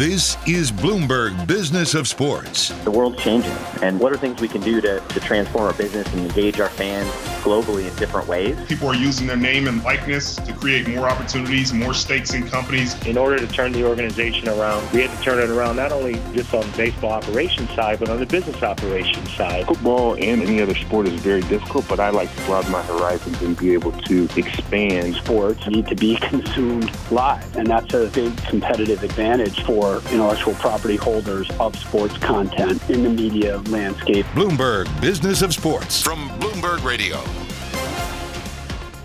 This is Bloomberg Business of Sports. The world's changing, and what are things we can do to, to transform our business and engage our fans globally in different ways? People are using their name and likeness to create more opportunities, more stakes in companies. In order to turn the organization around, we had to turn it around not only just on the baseball operations side, but on the business operations side. Football and any other sport is very difficult, but I like to broaden my horizons and be able to expand. Sports need to be consumed live, and that's a big competitive advantage for intellectual property holders of sports content in the media landscape. Bloomberg Business of Sports from Bloomberg Radio.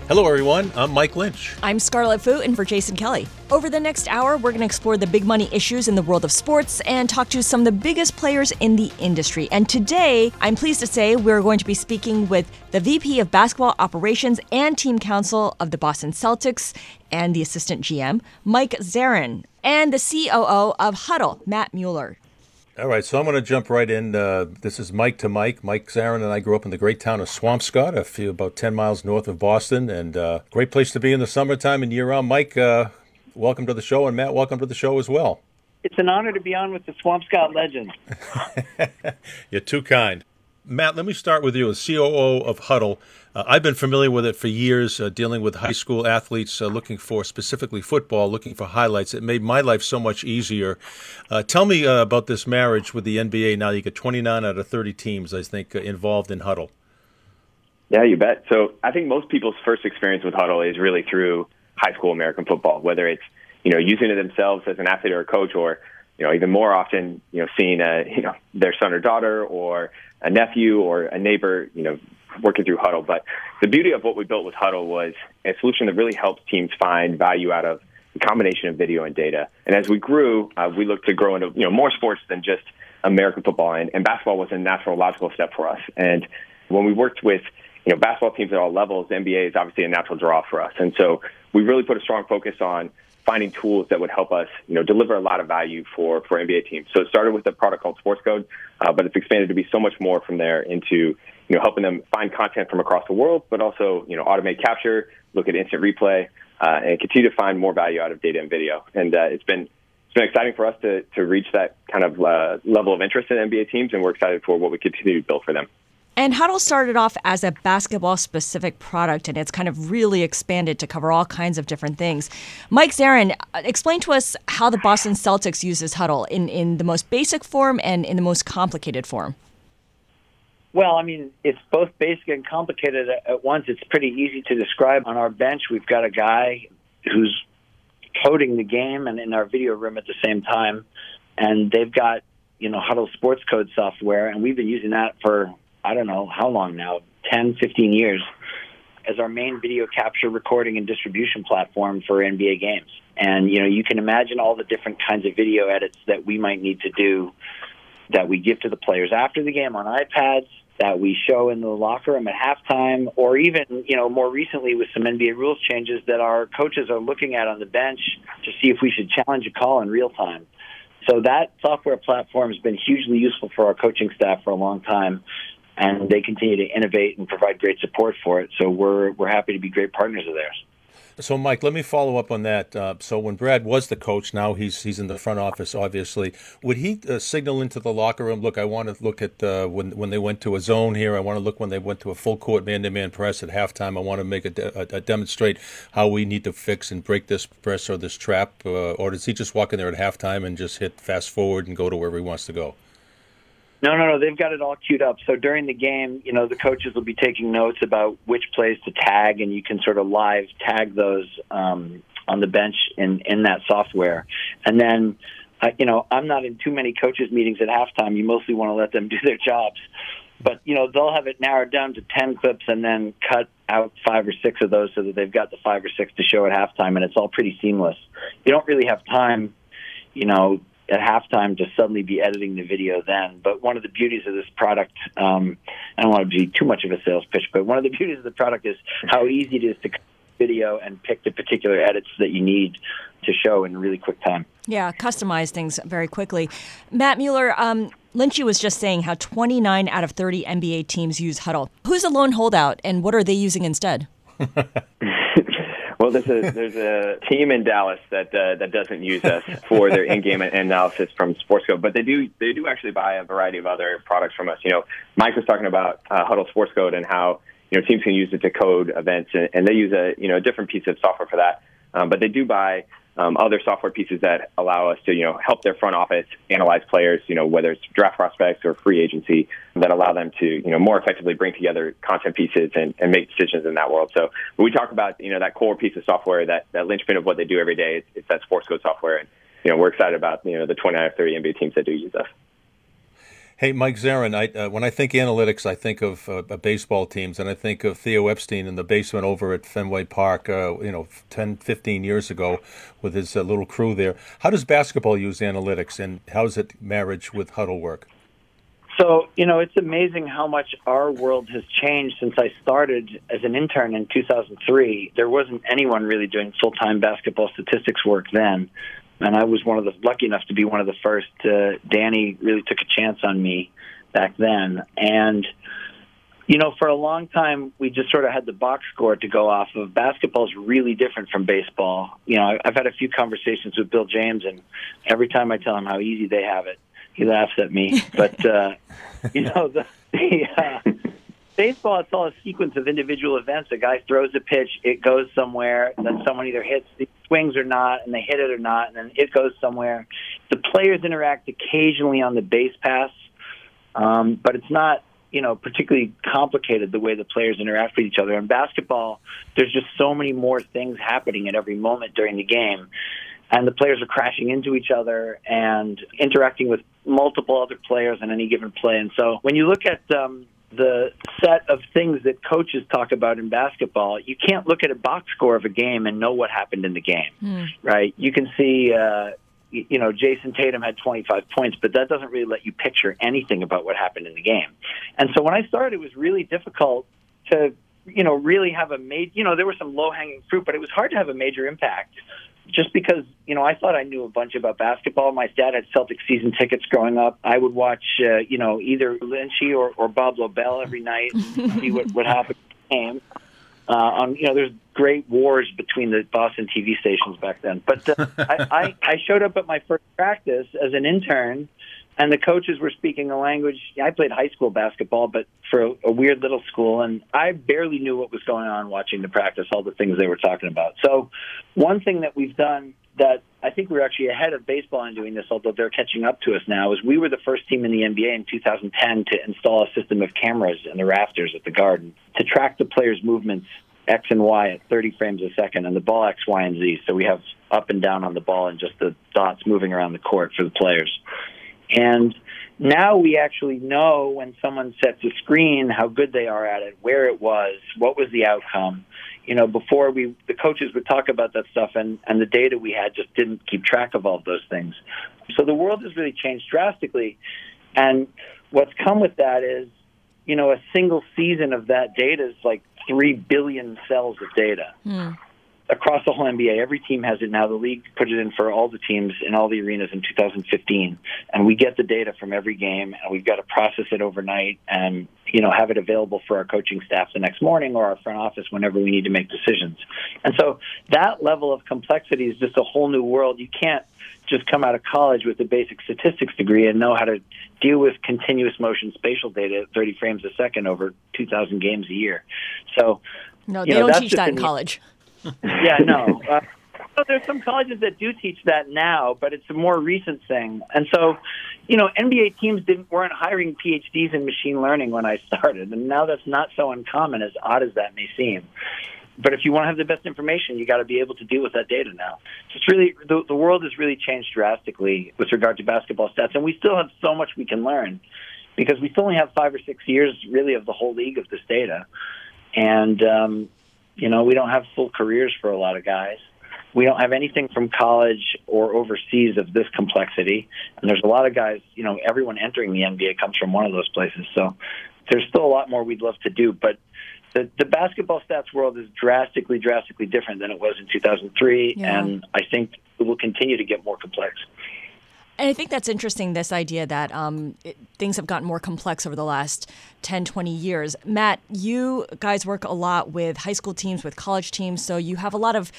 Hello, everyone. I'm Mike Lynch. I'm Scarlet Fu, and for Jason Kelly. Over the next hour, we're going to explore the big money issues in the world of sports and talk to some of the biggest players in the industry. And today, I'm pleased to say we're going to be speaking with the VP of Basketball Operations and Team Counsel of the Boston Celtics and the Assistant GM, Mike Zarren, and the COO of Hudl, Matt Mueller. All right, so I'm going to jump right in. Uh, this is Mike to Mike. Mike Zarren and I grew up in the great town of Swampscott, a few about 10 miles north of Boston, and uh, great place to be in the summertime and year round. Mike, uh, welcome to the show, and Matt, welcome to the show as well. It's an honor to be on with the Swampscott legend. You're too kind. Matt, let me start with you as COO of Hudl. Uh, I've been familiar with it for years, uh, dealing with high school athletes uh, looking for specifically football, looking for highlights. It made my life so much easier. Uh, tell me uh, about this marriage with the NBA. Now you get 29 out of 30 teams, I think, uh, involved in Hudl. Yeah, you bet. So I think most people's first experience with Hudl is really through high school American football, whether it's you know using it themselves as an athlete or a coach, or you know even more often you know seeing a you know their son or daughter or a nephew or a neighbor you know working through Hudl. But the beauty of what we built with Hudl was a solution that really helps teams find value out of the combination of video and data. And as we grew, uh, we looked to grow into you know more sports than just American football, and, and basketball was a natural, logical step for us. And when we worked with you know basketball teams at all levels, the NBA is obviously a natural draw for us. And so we really put a strong focus on finding tools that would help us, you know, deliver a lot of value for for NBA teams. So it started with a product called Sportscode, uh, but it's expanded to be so much more from there into you know helping them find content from across the world, but also you know automate capture, look at instant replay, uh, and continue to find more value out of data and video. And uh, it's been it's been exciting for us to to reach that kind of uh, level of interest in NBA teams, and we're excited for what we continue to build for them. And Hudl started off as a basketball specific product, and it's kind of really expanded to cover all kinds of different things. Mike Zarren, explain to us how the Boston Celtics uses Hudl in, in the most basic form and in the most complicated form. Well, I mean, it's both basic and complicated at once. It's pretty easy to describe. On our bench, we've got a guy who's coding the game and in our video room at the same time. And they've got, you know, Hudl Sportscode software, and we've been using that for, I don't know how long now, 10, 15 years, as our main video capture, recording, and distribution platform for NBA games. And, you know, you can imagine all the different kinds of video edits that we might need to do that we give to the players after the game on iPads, that we show in the locker room at halftime, or even, you know, more recently with some NBA rules changes that our coaches are looking at on the bench to see if we should challenge a call in real time. So that software platform has been hugely useful for our coaching staff for a long time, and they continue to innovate and provide great support for it. So we're we're happy to be great partners of theirs. So, Mike, let me follow up on that. Uh, so, when Brad was the coach, now he's he's in the front office. Obviously, would he uh, signal into the locker room? Look, I want to look at uh, when when they went to a zone here. I want to look when they went to a full court man to man press at halftime. I want to make a, de- a, demonstrate how we need to fix and break this press or this trap. Uh, or does he just walk in there at halftime and just hit fast forward and go to wherever he wants to go? No, no, no. They've got it all queued up. So during the game, you know, the coaches will be taking notes about which plays to tag, and you can sort of live tag those um, on the bench in in that software. And then, uh, you know, I'm not in too many coaches meetings at halftime. You mostly want to let them do their jobs, but you know, they'll have it narrowed down to ten clips and then cut out five or six of those so that they've got the five or six to show at halftime, and it's all pretty seamless. You don't really have time, you know, at halftime to suddenly be editing the video then. But one of the beauties of this product, um, I don't want to be too much of a sales pitch, but one of the beauties of the product is how easy it is to video and pick the particular edits that you need to show in really quick time. Yeah, customize things very quickly. Matt Mueller, um, Lynchy was just saying how 29 out of 30 NBA teams use Hudl. Who's a lone holdout, and what are they using instead? Well, there's a there's a team in Dallas that uh, that doesn't use us for their in-game analysis from Sportscode, but they do they do actually buy a variety of other products from us. You know, Mike was talking about uh, Hudl Sportscode and how you know teams can use it to code events, and, and they use a you know a different piece of software for that. Um, but they do buy um, other software pieces that allow us to, you know, help their front office analyze players, you know, whether it's draft prospects or free agency, that allow them to, you know, more effectively bring together content pieces and, and make decisions in that world. So when we talk about, you know, that core piece of software, that, that linchpin of what they do every day, it's, it's that Sportscode software. And, you know, we're excited about, you know, the 29 or 30 NBA teams that do use us. Hey, Mike Zarren, I, uh, when I think analytics, I think of uh, baseball teams, and I think of Theo Epstein in the basement over at Fenway Park, uh, you know, 10, 15 years ago with his uh, little crew there. How does basketball use analytics, and how is it marriage with Hudl work? So, you know, it's amazing how much our world has changed since I started as an intern in 2003. There wasn't anyone really doing full time basketball statistics work then and I was one of the lucky enough to be one of the first. Uh, Danny really took a chance on me back then, and you know, for a long time we just sort of had the box score to go off of. Basketball is really different from baseball. You know, I've had a few conversations with Bill James, and every time I tell him how easy they have it, he laughs at me. But uh, you know, the, the uh, baseball, it's all a sequence of individual events. A guy throws a pitch, it goes somewhere, then someone either hits the swings or not, and they hit it or not, and then it goes somewhere. The players interact occasionally on the base pass, um, but it's not you know particularly complicated the way the players interact with each other. In basketball, there's just so many more things happening at every moment during the game. And the players are crashing into each other and interacting with multiple other players on any given play. And so when you look at um, the set of things that coaches talk about in basketball, you can't look at a box score of a game and know what happened in the game, mm. right? You can see, uh, you know, Jayson Tatum had 25 points, but that doesn't really let you picture anything about what happened in the game. And so when I started, it was really difficult to, you know, really have a major, you know, there was some low hanging fruit, but it was hard to have a major impact just because you know I thought I knew a bunch about basketball. My dad had Celtic season tickets growing up. I would watch uh, you know either Lynchy or, or Bob Lobel every night, and see what what happened. And, uh, on you know, there's great wars between the Boston TV stations back then. But uh, I, I I showed up at my first practice as an intern and the coaches were speaking a language. I played high school basketball, but for a, a, weird little school, and I barely knew what was going on watching the practice, all the things they were talking about. So, one thing that we've done that I think we're actually ahead of baseball in doing this, although they're catching up to us now, is we were the first team in the NBA in 2010 to install a system of cameras in the rafters at the Garden to track the players' movements X and Y at 30 frames a second, and the ball X, Y, and Z. So we have up and down on the ball and just the dots moving around the court for the players. And now we actually know when someone sets a screen how good they are at it, where it was, what was the outcome. You know, before we the coaches would talk about that stuff and, and the data we had just didn't keep track of all of those things. So the world has really changed drastically. And what's come with that is, you know, a single season of that data is like three billion cells of data. Mm across the whole NBA. Every team has it now. The league put it in for all the teams in all the arenas in 2015, and we get the data from every game, and we've got to process it overnight and you know have it available for our coaching staff the next morning or our front office whenever we need to make decisions. And so that level of complexity is just a whole new world. You can't just come out of college with a basic statistics degree and know how to deal with continuous motion spatial data at 30 frames a second over 2,000 games a year. So, no, they know, don't teach that in college yeah, no. Uh, so there's some colleges that do teach that now, but it's a more recent thing. And so, you know, NBA teams didn't weren't hiring PhDs in machine learning when I started, and now that's not so uncommon, as odd as that may seem. But if you want to have the best information, you got to be able to deal with that data now. So it's really the, the world has really changed drastically with regard to basketball stats, and we still have so much we can learn because we still only have five or six years really of the whole league of this data. And um, you know, we don't have full careers for a lot of guys. We don't have anything from college or overseas of this complexity. And there's a lot of guys, you know, everyone entering the NBA comes from one of those places. So there's still a lot more we'd love to do. But the, the basketball stats world is drastically, drastically different than it was in 2003. Yeah. And I think it will continue to get more complex. And I think that's interesting. This idea that um, it, things have gotten more complex over the last 10, 20 years. Matt, you guys work a lot with high school teams, with college teams, so you have a lot of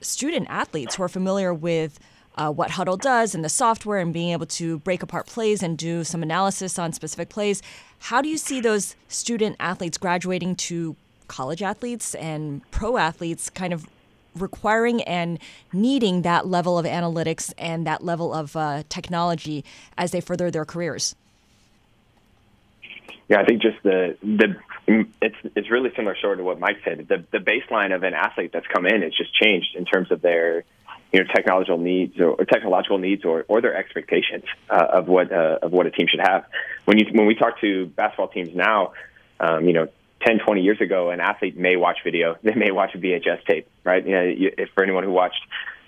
student athletes who are familiar with uh, what Hudl does and the software and being able to break apart plays and do some analysis on specific plays. How do you see those student athletes graduating to college athletes and pro athletes kind of requiring and needing that level of analytics and that level of uh, technology as they further their careers? Yeah, I think just the the it's it's really similar sort of what Mike said. The the baseline of an athlete that's come in has just changed in terms of their you know technological needs or, or technological needs or, or their expectations uh, of what uh, of what a team should have. When you when we talk to basketball teams now, um, you know, 10, 20 years ago, an athlete may watch video, they may watch a VHS tape, right? You know, if for anyone who watched,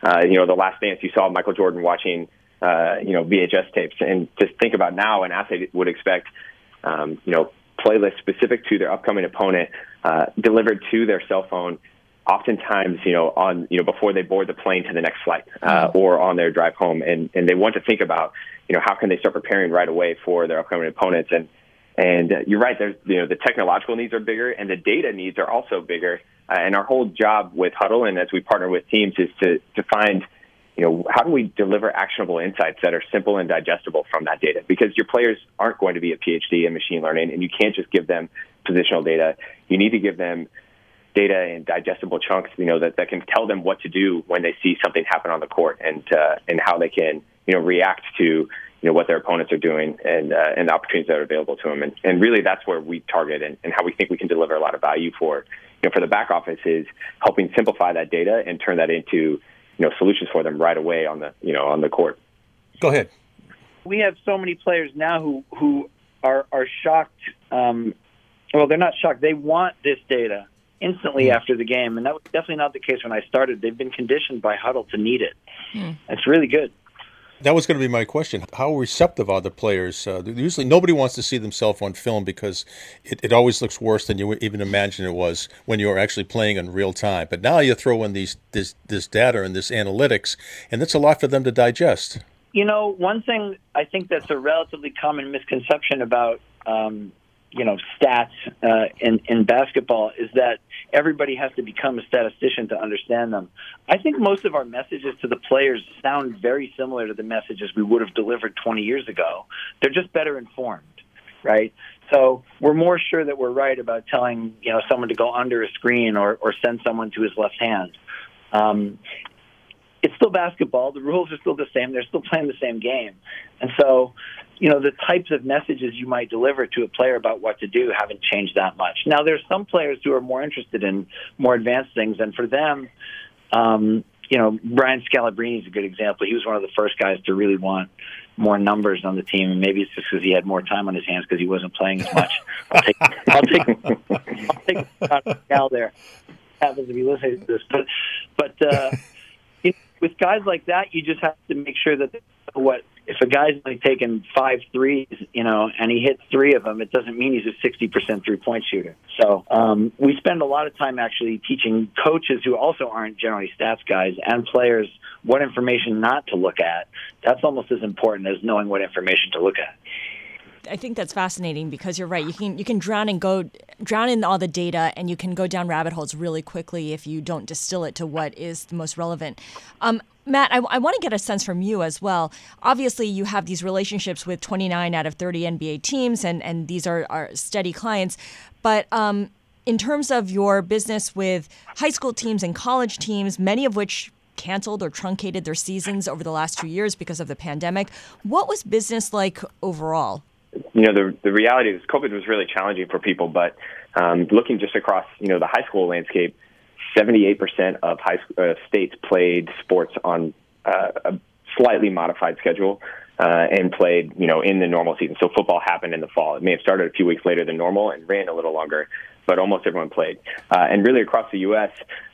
uh, you know, the Last Dance, you saw Michael Jordan watching, uh, you know, VHS tapes, and just think about now, an athlete would expect, um, you know, playlists specific to their upcoming opponent uh, delivered to their cell phone oftentimes, you know, on you know before they board the plane to the next flight uh, mm-hmm. or on their drive home, and and they want to think about, you know, how can they start preparing right away for their upcoming opponents. And and uh, you're right, there's you know the technological needs are bigger, and the data needs are also bigger. Uh, and our whole job with Hudl and as we partner with teams is to to find. You know, how do we deliver actionable insights that are simple and digestible from that data? Because your players aren't going to be a PhD in machine learning, and you can't just give them positional data. You need to give them data in digestible chunks, you know, that, that can tell them what to do when they see something happen on the court and uh, and how they can, you know, react to you know what their opponents are doing and uh, and the opportunities that are available to them. And, and really, that's where we target and, and how we think we can deliver a lot of value for you know for the back office is helping simplify that data and turn that into you know solutions for them right away on the you know on the court. Go ahead. We have so many players now who who are are shocked. Um, well, they're not shocked. They want this data instantly mm. after the game, and that was definitely not the case when I started. They've been conditioned by Hudl to need it. Mm. It's really good. That was going to be my question. How receptive are the players? Uh, usually, nobody wants to see themselves on film because it, it always looks worse than you even imagine it was when you're actually playing in real time. But now you throw in these this this data and this analytics, and it's a lot for them to digest. You know, one thing I think that's a relatively common misconception about um, you know stats uh, in in basketball is that everybody has to become a statistician to understand them. I think most of our messages to the players sound very similar to the messages we would have delivered 20 years ago. They're just better informed, right? So we're more sure that we're right about telling you know someone to go under a screen or or send someone to his left hand. Um, it's still basketball. The rules are still the same. They're still playing the same game, and so you know, the types of messages you might deliver to a player about what to do haven't changed that much. Now, there's some players who are more interested in more advanced things, and for them, um, you know, Brian Scalabrine is a good example. He was one of the first guys to really want more numbers on the team, and maybe it's just because he had more time on his hands because he wasn't playing as much. I'll take, I'll take, I'll take Cal there. Happens to be listening to this, but, but uh, you know, with guys like that, you just have to make sure that what if a guy's only taken five threes, you know, and he hits three of them, it doesn't mean he's a 60% three point shooter. So um, we spend a lot of time actually teaching coaches who also aren't generally stats guys and players what information not to look at. That's almost as important as knowing what information to look at. I think that's fascinating because you're right. You can you can drown and go drown in all the data, and you can go down rabbit holes really quickly if you don't distill it to what is the most relevant. Um, Matt, I, I want to get a sense from you as well. Obviously, you have these relationships with 29 out of 30 NBA teams, and, and these are, are steady clients. But um, in terms of your business with high school teams and college teams, many of which canceled or truncated their seasons over the last two years because of the pandemic, what was business like overall? You know, the, the reality is COVID was really challenging for people, but um, looking just across, you know, the high school landscape, 78% of high uh, states played sports on uh, a slightly modified schedule uh, and played, you know, in the normal season. So football happened in the fall. It may have started a few weeks later than normal and ran a little longer, but almost everyone played. Uh, and really across the U.S.,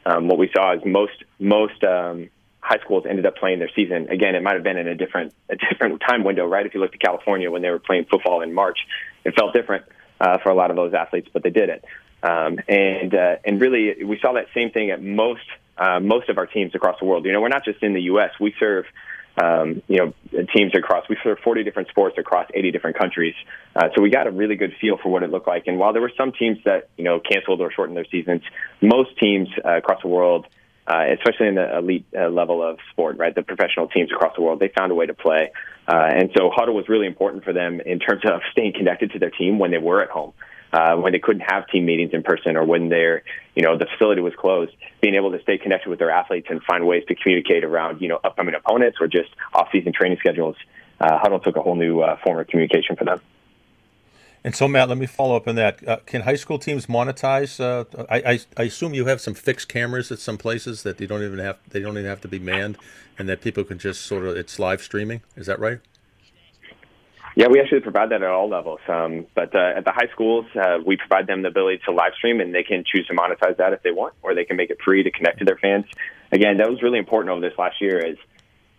um, what we saw is most most um, high schools ended up playing their season. Again, it might have been in a different a different time window, right? If you looked at California when they were playing football in March, it felt different uh, for a lot of those athletes, but they did it. Um, and uh, and really, we saw that same thing at most uh, most of our teams across the world. You know, we're not just in the U.S. We serve um, you know, teams across, we serve 40 different sports across 80 different countries. Uh, so we got a really good feel for what it looked like. And while there were some teams that, you know, canceled or shortened their seasons, most teams uh, across the world, uh, especially in the elite uh, level of sport, right, the professional teams across the world, they found a way to play. And so Hudl was really important for them in terms of staying connected to their team when they were at home uh, when they couldn't have team meetings in person or when their you know the facility was closed, being able to stay connected with their athletes and find ways to communicate around you know upcoming opponents or just off-season training schedules. Uh, Hudl took a whole new uh, form of communication for them. And so, Matt, let me follow up on that. Uh, can high school teams monetize? Uh, I, I, I, assume you have some fixed cameras at some places that they don't even have they don't even have to be manned, and that people can just sort of it's live streaming. Is that right? Yeah, we actually provide that at all levels. Um, but uh, at the high schools, uh, we provide them the ability to live stream, and they can choose to monetize that if they want, or they can make it free to connect to their fans. Again, that was really important over this last year, as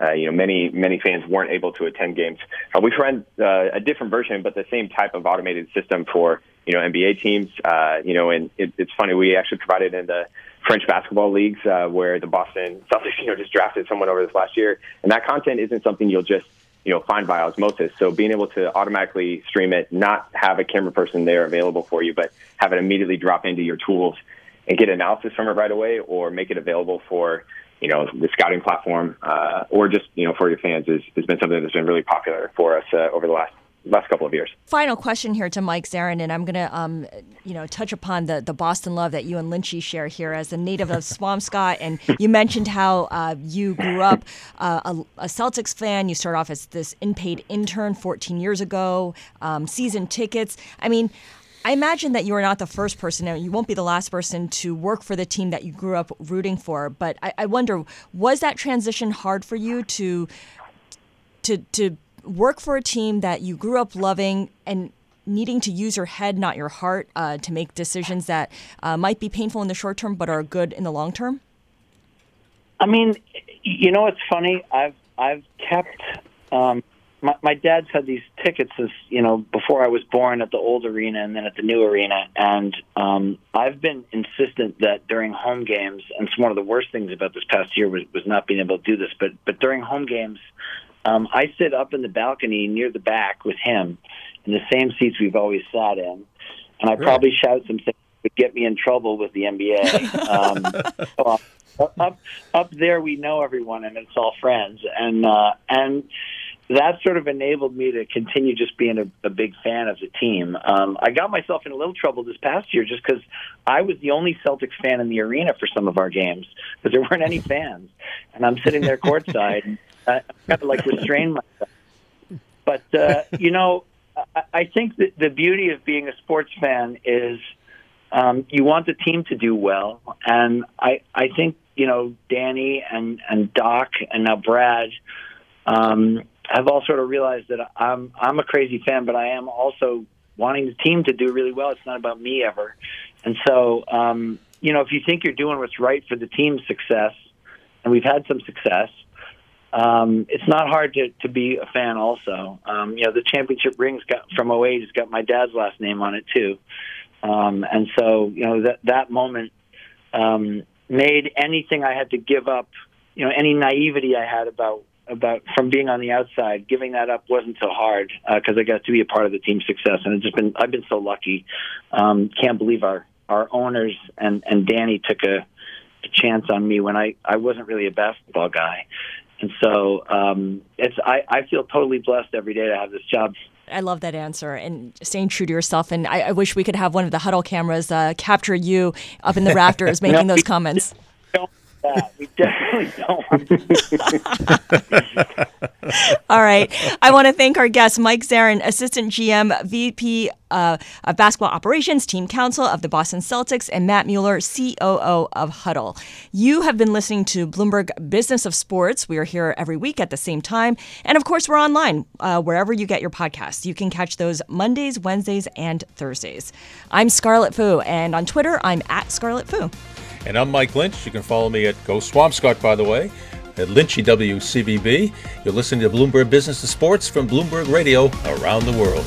uh, you know, many many fans weren't able to attend games. Uh, we tried uh, a different version, but the same type of automated system for you know NBA teams. Uh, you know, and it, it's funny we actually provided in the French basketball leagues where the Boston Celtics you know just drafted someone over this last year, and that content isn't something you'll just you know, find by osmosis. So being able to automatically stream it, not have a camera person there available for you, but have it immediately drop into your tools and get analysis from it right away, or make it available for you know the scouting platform, uh, or just you know for your fans, is, has been something that's been really popular for us uh, over the last last couple of years. Final question here to Mike Zarren, and I'm going to, um, you know, touch upon the, the Boston love that you and Lynchy share here as a native of Swampscott. And you mentioned how uh, you grew up uh, a, a, Celtics fan. You started off as this unpaid intern 14 years ago, um, season tickets. I mean, I imagine that you are not the first person, and you won't be the last person to work for the team that you grew up rooting for. But I, I wonder, was that transition hard for you to to to work for a team that you grew up loving and needing to use your head, not your heart, uh, to make decisions that uh, might be painful in the short term but are good in the long term? I mean, you know, it's funny. I've I've kept. Um, my, my dad's had these tickets as you know before I was born at the old arena and then at the new arena, and um, I've been insistent that during home games, and it's one of the worst things about this past year was, was not being able to do this, but but during home games, um, I sit up in the balcony near the back with him in the same seats we've always sat in, and I really? probably shout some things that would get me in trouble with the NBA. um, so up up there, we know everyone, and it's all friends, and uh, and that sort of enabled me to continue just being a, a big fan of the team. Um, I got myself in a little trouble this past year just because I was the only Celtics fan in the arena for some of our games because there weren't any fans, and I'm sitting there courtside. I kind of like restrain myself. But uh, you know, I, I think that the beauty of being a sports fan is um, you want the team to do well, and I I think you know Danny and and Doc and now Brad um, have all sort of realized that I'm I'm a crazy fan, but I am also wanting the team to do really well. It's not about me ever, and so um, you know if you think you're doing what's right for the team's success, and we've had some success um, it's not hard to, to be a fan also. Um, you know, the championship rings got from 08 has got my dad's last name on it too. Um, and so, you know, that, that moment, um, made anything I had to give up, you know, any naivety I had about, about from being on the outside, giving that up wasn't so hard, uh, cause I got to be a part of the team's success. And it's just been, I've been so lucky. Um, can't believe our, our owners and, and Danny took a, a chance on me when I, I wasn't really a basketball guy. And so um, it's I, I feel totally blessed every day to have this job. I love that answer and staying true to yourself. And I, I wish we could have one of the Hudl cameras uh, capture you up in the rafters making those comments. That. We definitely don't. All right. I want to thank our guest, Mike Zarren, Assistant GM, VP uh, of Basketball Operations, Team Counsel of the Boston Celtics, and Matt Mueller, COO of Hudl. You have been listening to Bloomberg Business of Sports. We are here every week at the same time. And of course, we're online uh, wherever you get your podcasts. You can catch those Mondays, Wednesdays, and Thursdays. I'm Scarlet Fu, and on Twitter, I'm at Scarlet Fu. And I'm Mike Lynch. You can follow me at Go Swampscott, by the way, at Lynchy WCVB. You're listening to Bloomberg Business of Sports from Bloomberg Radio around the world.